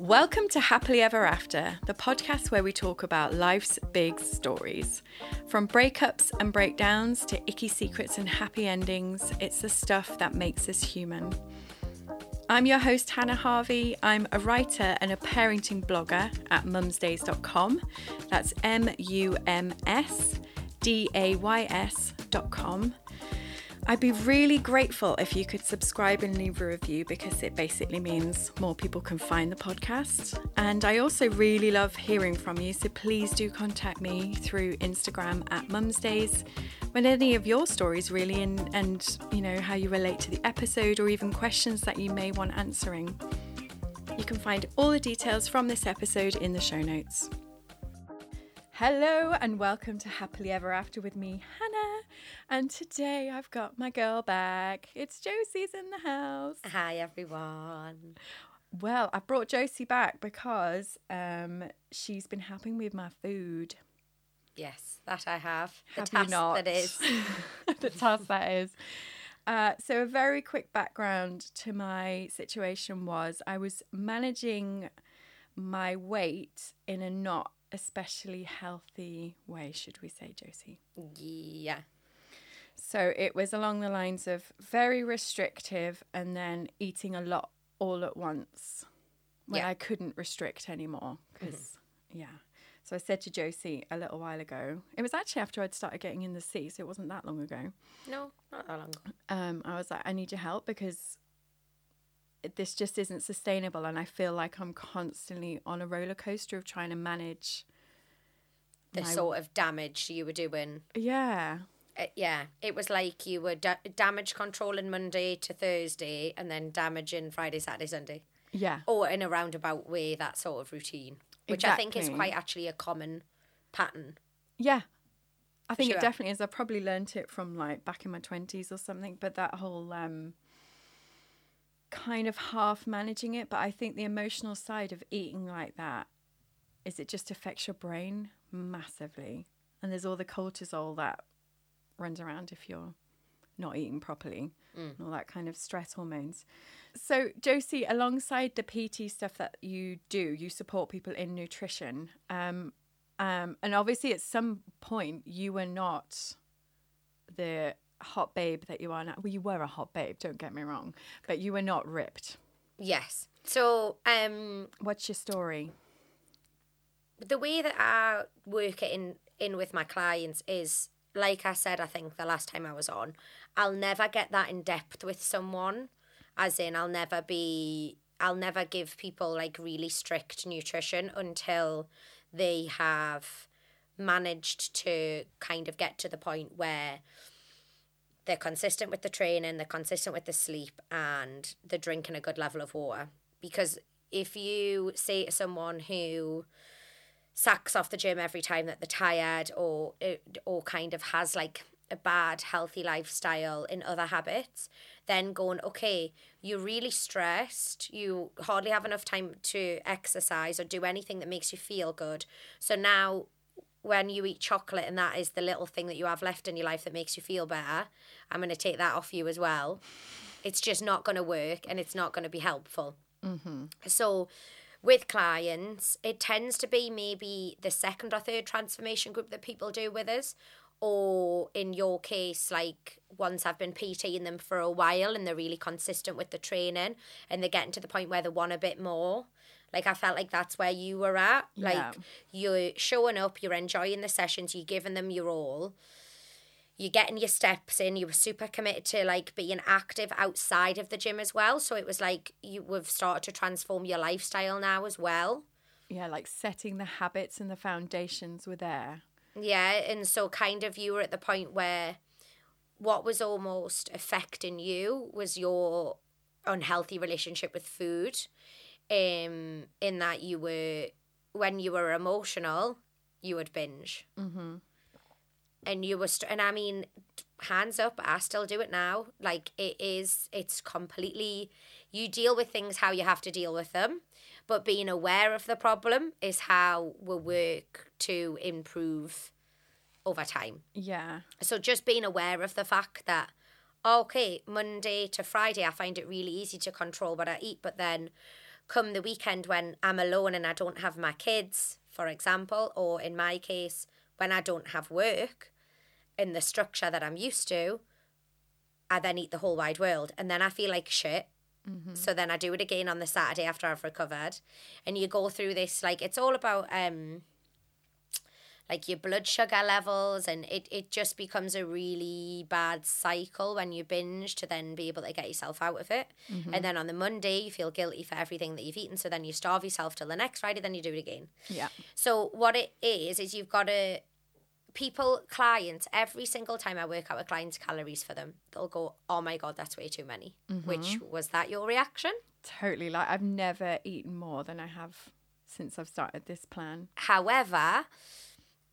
Welcome to Happily Ever After, the podcast where we talk about life's big stories. From breakups and breakdowns to icky secrets and happy endings, it's the stuff that makes us human. I'm your host, Hannah Harvey. I'm a writer and a parenting blogger at mumsdays.com. That's M U M S D A Y S.com. I'd be really grateful if you could subscribe and leave a review because it basically means more people can find the podcast. And I also really love hearing from you, so please do contact me through Instagram at mumsdays with any of your stories really and, and you know how you relate to the episode or even questions that you may want answering. You can find all the details from this episode in the show notes. Hello and welcome to Happily Ever After with me, Hannah. And today I've got my girl back. It's Josie's in the house. Hi, everyone. Well, I brought Josie back because um, she's been helping me with my food. Yes, that I have. The Have task you not? that is. the task that is. Uh, so, a very quick background to my situation was I was managing my weight in a not especially healthy way, should we say, Josie? yeah. So, it was along the lines of very restrictive and then eating a lot all at once when Yeah. I couldn't restrict anymore. Because, yeah. So, I said to Josie a little while ago, it was actually after I'd started getting in the sea, so it wasn't that long ago. No, not that long. um, I was like, I need your help because this just isn't sustainable. And I feel like I'm constantly on a roller coaster of trying to manage. The My- sort of damage you were doing. Yeah. Uh, yeah, it was like you were da- damage controlling Monday to Thursday and then damaging Friday, Saturday, Sunday. Yeah. Or in a roundabout way, that sort of routine. Which I think is quite actually a common pattern. Yeah. I think Sure. it definitely is. I probably learnt it from like back in my 20s or something, but that whole um, kind of half managing it. But I think the emotional side of eating like that is it just affects your brain massively. And there's all the cortisol that runs around if you're not eating properly and all that kind of stress hormones. So, Josie, alongside the PT stuff that you do, you support people in nutrition. Um, um, and obviously, at some point, you were not the hot babe that you are now. Well, you were a hot babe, don't get me wrong, but you were not ripped. Yes. So, um, What's your story? the way that I work it in in with my clients is like I said I think the last time I was on I'll never get that in depth with someone as in I'll never be I'll never give people like really strict nutrition until they have managed to kind of get to the point where they're consistent with the training, they're consistent with the sleep, and they're drinking a good level of water. Because if you say to someone who sacks off the gym every time that they're tired or or kind of has like a bad healthy lifestyle in other habits then going okay you're really stressed. You hardly have enough time to exercise or do anything that makes you feel good. So now when you eat chocolate and that is the little thing that you have left in your life that makes you feel better i'm going to take that off you as well. It's just not going to work and it's not going to be helpful. Mm-hmm. So with clients, it tends to be maybe the second or third transformation group that people do with us. Or in your case, like once I've been PTing them for a while and they're really consistent with the training and they're getting to the point where they want a bit more. Like I felt like that's where you were at. Yeah. Like you're showing up, you're enjoying the sessions, you're giving them your all you're getting your steps in. You were super committed to like being active outside of the gym as well. So it was like you have started to transform your lifestyle now as well. Yeah, like setting the habits and the foundations were there. Yeah, and so kind of you were at the point where what was almost affecting you was your unhealthy relationship with food. Um, in that you were when you were emotional, you would binge. Mm-hmm. And you were, st- and I mean, hands up, I still do it now. Like it is, it's completely. You deal with things how you have to deal with them, but being aware of the problem is how we work to improve over time. Yeah. So just being aware of the fact that okay, Monday to Friday, I find it really easy to control what I eat, but then come the weekend when I'm alone and I don't have my kids, for example, or in my case, when I don't have work in the structure that I'm used to, I then eat the whole wide world. And then I feel like shit. Mm-hmm. So then I do it again on the Saturday after I've recovered. And you go through this, like, it's all about um, like your blood sugar levels and it, it just becomes a really bad cycle when you binge to then be able to get yourself out of it mm-hmm. and then on the monday you feel guilty for everything that you've eaten so then you starve yourself till the next friday then you do it again yeah so what it is is you've got to people clients every single time i work out a client's calories for them they'll go oh my god that's way too many. Mm-hmm. which was that your reaction? Totally like i've never eaten more than i have since i've started this plan. However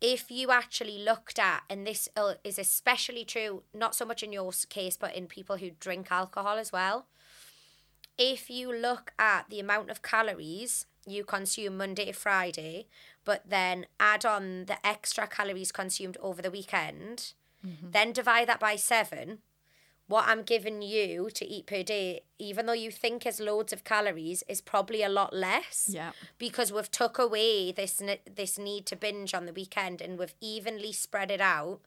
if you actually looked at, and this uh, is especially true, not so much in your case, but in people who drink alcohol as well, if you look at the amount of calories you consume Monday to Friday, but then add on the extra calories consumed over the weekend, mm-hmm. then divide that by seven, what I'm giving you to eat per day, even though you think is loads of calories, is probably a lot less. Yeah. Because we've took away this this need to binge on the weekend, and we've evenly spread it out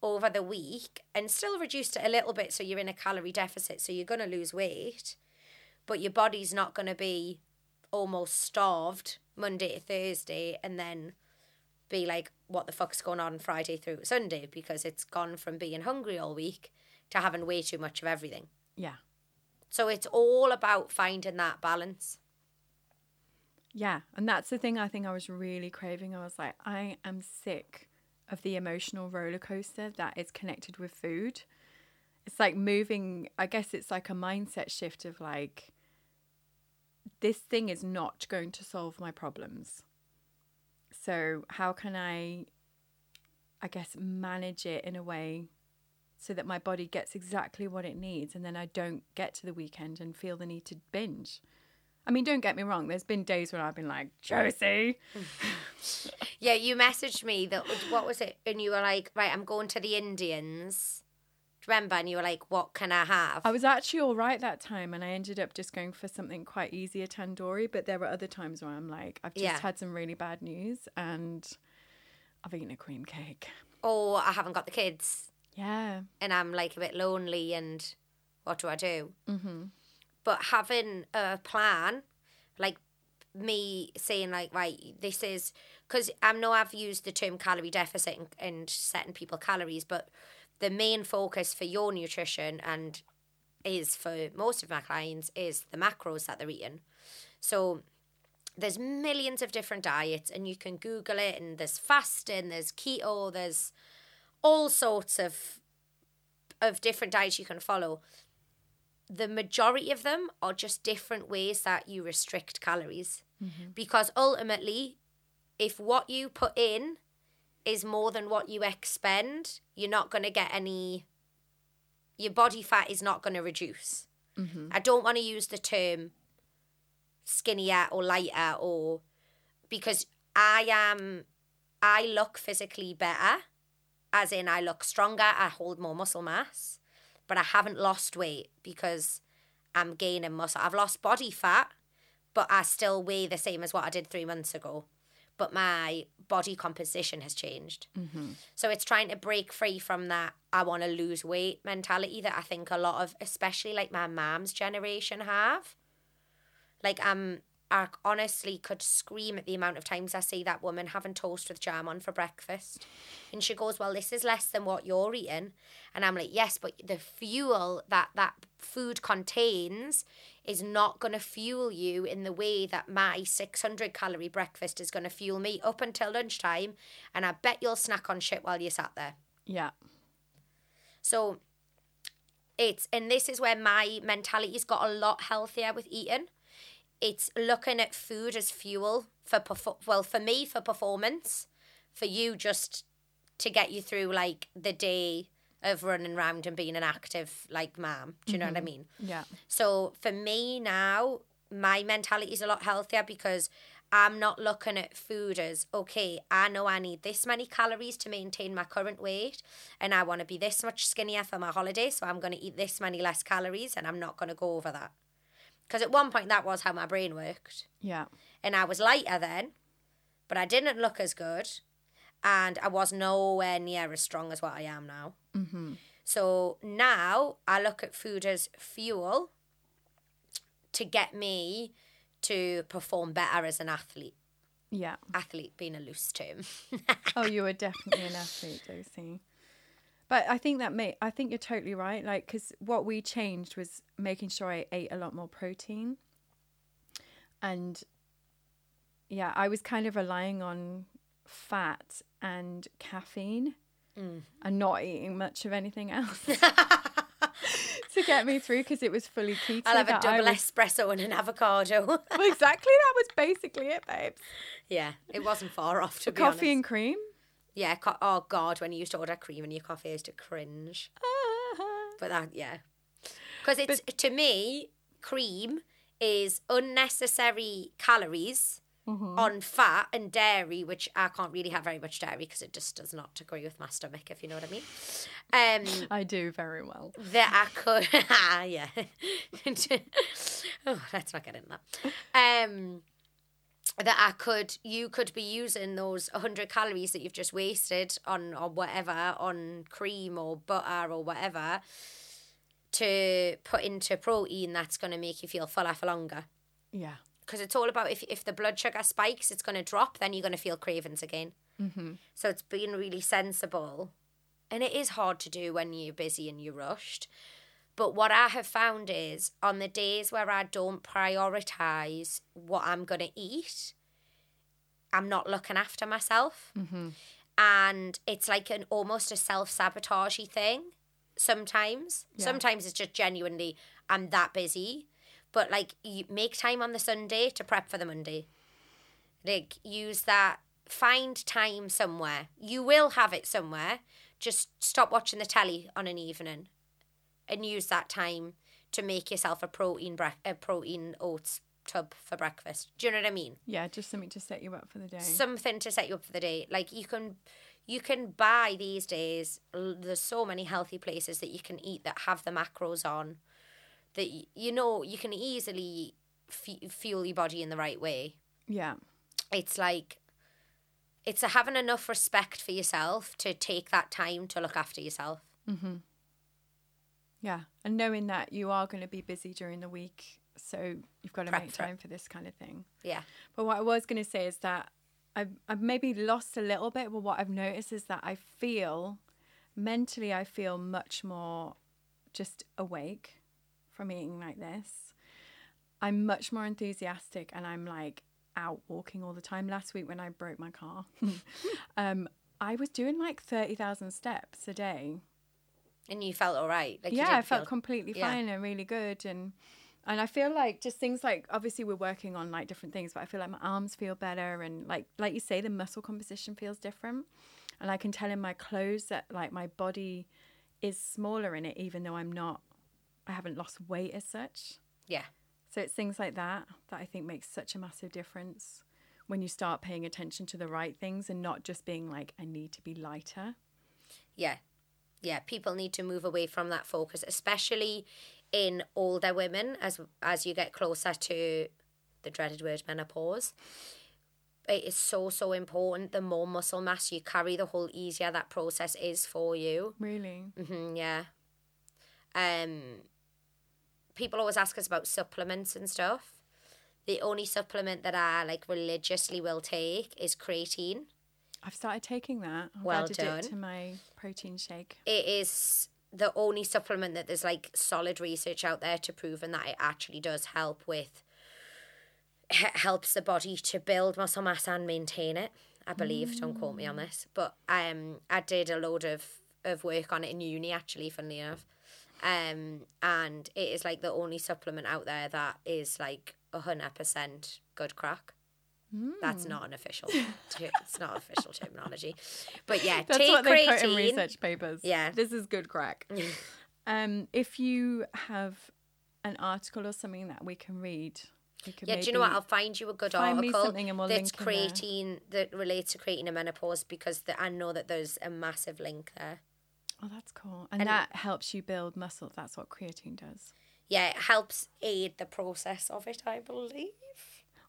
over the week, and still reduced it a little bit, so you're in a calorie deficit. So you're gonna lose weight, but your body's not gonna be almost starved Monday to Thursday, and then be like, what the fuck's going on Friday through Sunday? Because it's gone from being hungry all week to having way too much of everything. Yeah. So it's all about finding that balance. Yeah. And that's the thing I think I was really craving. I was like, I am sick of the emotional roller coaster that is connected with food. It's like moving, I guess it's like a mindset shift of like, this thing is not going to solve my problems. So, how can I, I guess, manage it in a way so that my body gets exactly what it needs and then I don't get to the weekend and feel the need to binge. I mean, don't get me wrong, there's been days where I've been like, Josie. yeah, you messaged me that, what was it? And you were like, right, I'm going to the Indians. Remember? And you were like, what can I have? I was actually all right that time and I ended up just going for something quite easy, a tandoori. But there were other times where I'm like, I've just yeah. had some really bad news and I've eaten a cream cake. Or I haven't got the kids. Yeah. And I'm like a bit lonely and what do I do? Mm-hmm. But having a plan, like me saying like, right, this is, because I know I've used the term calorie deficit and, and setting people calories, but the main focus for your nutrition and is for most of my clients is the macros that they're eating. So there's millions of different diets and you can google it and there's fasting there's keto there's all sorts of of different diets you can follow. The majority of them are just different ways that you restrict calories. Mm-hmm. Because ultimately, if what you put in is more than what you expend, you're not going to get any, your body fat is not going to reduce. Mm-hmm. I don't want to use the term skinnier or lighter or because I am, I look physically better as in I look stronger, I hold more muscle mass, but I haven't lost weight because I'm gaining muscle. I've lost body fat, but I still weigh the same as what I did three months ago. But my body composition has changed. Mm-hmm. So it's trying to break free from that I want to lose weight mentality that I think a lot of, especially like my mom's generation, have. Like, I'm I honestly could scream at the amount of times I see that woman having toast with jam on for breakfast. And she goes, Well, this is less than what you're eating. And I'm like, Yes, but the fuel that that food contains is not going to fuel you in the way that my 600 calorie breakfast is going to fuel me up until lunchtime. And I bet you'll snack on shit while you sat there. Yeah. So it's, and this is where my mentality's got a lot healthier with eating it's looking at food as fuel for perfor- well for me for performance for you just to get you through like the day of running around and being an active like mom do you mm-hmm. know what i mm-hmm. mean yeah so for me now my mentality is a lot healthier because i'm not looking at food as okay i know i need this many calories to maintain my current weight and i want to be this much skinnier for my holiday so i'm going to eat this many less calories and i'm not going to go over that Because at one point that was how my brain worked. Yeah. And I was lighter then, but I didn't look as good. And I was nowhere near as strong as what I am now. Mm-hmm. So now I look at food as fuel to get me to perform better as an athlete. Yeah. Athlete being a loose term. Oh, you were definitely an athlete, Josie. But I think that may I think you're totally right. Like, because what we changed was making sure I ate a lot more protein, and yeah, I was kind of relying on fat and caffeine, mm-hmm. and not eating much of anything else to get me through because it was fully keto. I'll have a double was- espresso and an avocado. exactly, that was basically it, babes. yeah, it wasn't far off to be Coffee honest. and cream. Yeah, co- oh god, when you used to order cream in your coffee, I used to cringe. But that, yeah, because it's to me, cream is unnecessary calories on fat and dairy, which I can't really have very much dairy because it just does not agree with my stomach, if you know what I mean. Um, I do very well. that I could, yeah. oh, let's not get into that. Um, that I could, you could be using those 100 calories that you've just wasted on, or whatever, on cream or butter or whatever, to put into protein that's going to make you feel fuller for longer. Yeah. Because it's all about if, if the blood sugar spikes, it's going to drop, then you're going to feel cravings again. Mm-hmm. So it's being really sensible. And it is hard to do when you're busy and you're rushed. But what I have found is on the days where I don't prioritize what I'm going to eat, I'm not looking after myself. Mm-hmm. And it's like an almost a self sabotagey thing sometimes. Yeah. Sometimes it's just genuinely, I'm that busy. But like, you make time on the Sunday to prep for the Monday. Like, use that, find time somewhere. You will have it somewhere. Just stop watching the telly on an evening and use that time to make yourself a protein bre- a protein oats tub for breakfast. Do you know what I mean? Yeah, just something to set you up for the day. Something to set you up for the day. Like you can you can buy these days there's so many healthy places that you can eat that have the macros on that you know you can easily f- fuel your body in the right way. yeah. It's like it's a having enough respect for yourself to take that time to look after yourself. Mm-hmm. Yeah. And knowing that you are going to be busy during the week. So you've got to Prep make for it. time for this kind of thing. Yeah. But what I was going to say is that I've, I've maybe lost a little bit, but what I've noticed is that I feel mentally, I feel much more just awake from eating like this. I'm much more enthusiastic and I'm like out walking all the time. Last week when I broke my car, um, I was doing like 30,000 steps a day. And you felt all right. Like yeah, I felt feel- completely yeah. fine and really good and and I feel like just things like obviously we're working on like different things, but I feel like my arms feel better and like like you say the muscle composition feels different. And I can tell in my clothes that like my body is smaller in it even though I'm not I haven't lost weight as such. Yeah. So it's things like that that I think makes such a massive difference when you start paying attention to the right things and not just being like I need to be lighter. Yeah. Yeah. People need to move away from that focus, especially in older women as as you get closer to the dreaded word menopause. It is so so important. The more muscle mass you carry, the whole easier that process is for you. Really? hmm yeah. Um, people always ask us about supplements and stuff. The only supplement that I like religiously will take is creatine. I've started taking that. I've Well added done. it to my protein shake. It is the only supplement that there's like solid research out there to prove and that it actually does help with helps the body to build muscle mass and maintain it. I believe. Don't quote me on this, but um, I did a load of of work on it in uni actually, funnily enough. Um, and it is like the only supplement out there that is like hundred percent good crack. That's not an official. it's not official terminology, but yeah, That's take what they creatine. put in research papers. Yeah. This is good crack. um, if you have an article or something that we can read, we could Yeah, do you know what? I'll find you a good article and we'll that's link in there. creatine that relates to creatine and menopause because the, I know that there's a massive link there. Oh, that's cool. And, that helps you build muscle. That's what creatine does. yeah, it helps aid the process of it, I believe.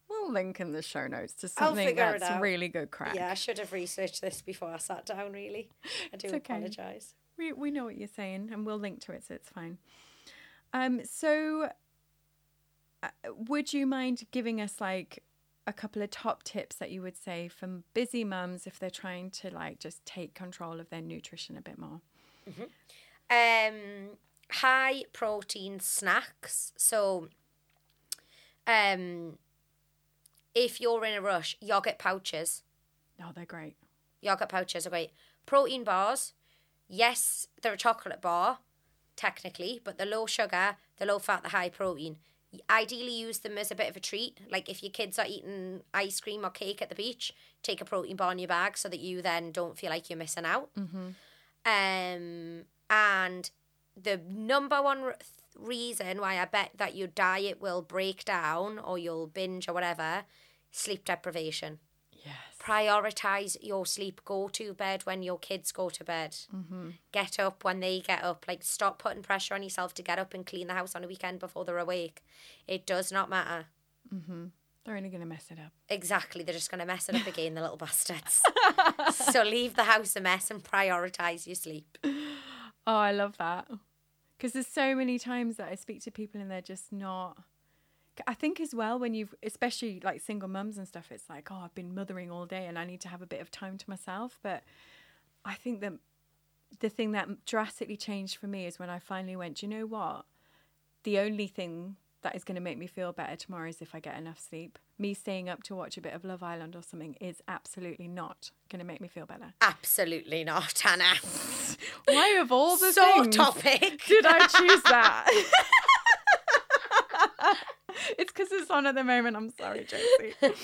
We'll link in the show notes to something that's really good crack. Yeah, I should have researched this before I sat down, really. I do okay. apologise. We, we know what you're saying and we'll link to it so it's fine. Um, so, uh, would you mind giving us like a couple of top tips that you would say from busy mums if they're trying to like just take control of their nutrition a bit more? Um, high protein snacks. So, um, if you're in a rush, yogurt pouches. Oh, they're great. Yogurt pouches are great. Protein bars. Yes, they're a chocolate bar, technically, but the low sugar, the low fat, the high protein. Ideally, use them as a bit of a treat. Like if your kids are eating ice cream or cake at the beach, take a protein bar in your bag so that you then don't feel like you're missing out. Um, and the number one r- reason why I bet that your diet will break down or you'll binge or whatever, sleep deprivation. Yes. Prioritize your sleep. Go to bed when your kids go to bed. Mm-hmm. Get up when they get up. Like stop putting pressure on yourself to get up and clean the house on a weekend before they're awake. It does not matter. Mm-hmm. They're only going to mess it up. Exactly, they're just going to mess it up again, the little bastards. so leave the house a mess and prioritize your sleep. Oh, I love that. Because there's so many times that I speak to people and they're just not. I think as well when you've, especially like single mums and stuff, it's like, oh, I've been mothering all day and I need to have a bit of time to myself. But I think that the thing that drastically changed for me is when I finally went, "Do you know what? The only thing that is going to make me feel better tomorrow is if I get enough sleep. Me staying up to watch a bit of Love Island or something is absolutely not going to make me feel better. Absolutely not, Hannah. Why of all the so things topic. did I choose that? it's because it's on at the moment. I'm sorry, Josie.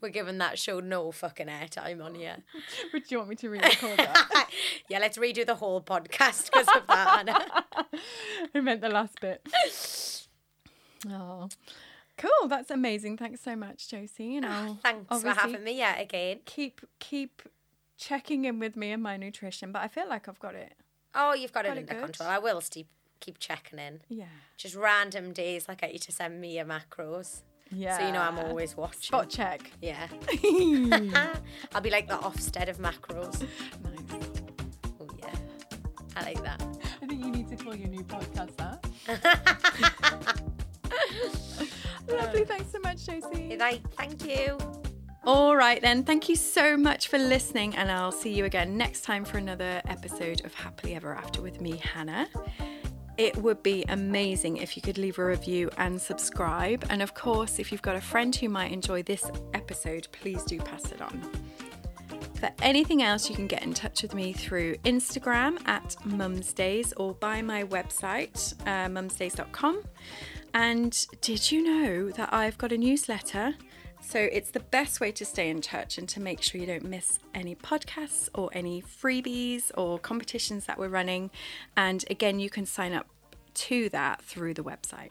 We're giving that show no fucking airtime on here. Would you want me to re-record that? yeah, let's redo the whole podcast because of that, Hannah. I meant the last bit. Oh, cool. That's amazing. Thanks so much, Josie. And ah, I'll Thanks for having me yet again. Keep keep checking in with me and my nutrition, but I feel like I've got it. Oh, you've got, Got it it under good. control. I will keep keep checking in. Yeah. Just random days, like I get you to send me your macros. Yeah. So you know I'm always watching. spot check. Yeah. I'll be like the Ofsted of macros. Nice. Oh yeah. I like that. I think you need to call your new podcast that. Lovely. Thanks so much, Josie. Right, thank you. All right, then. Thank you so much for listening, and I'll see you again next time for another episode of Happily Ever After with me, Hannah. It would be amazing if you could leave a review and subscribe. And of course, if you've got a friend who might enjoy this episode, please do pass it on. For anything else, you can get in touch with me through Instagram at mumsdays or by my website, uh, mumsdays.com. And did you know that I've got a newsletter? So it's the best way to stay in touch and to make sure you don't miss any podcasts or any freebies or competitions that we're running. And again, you can sign up to that through the website.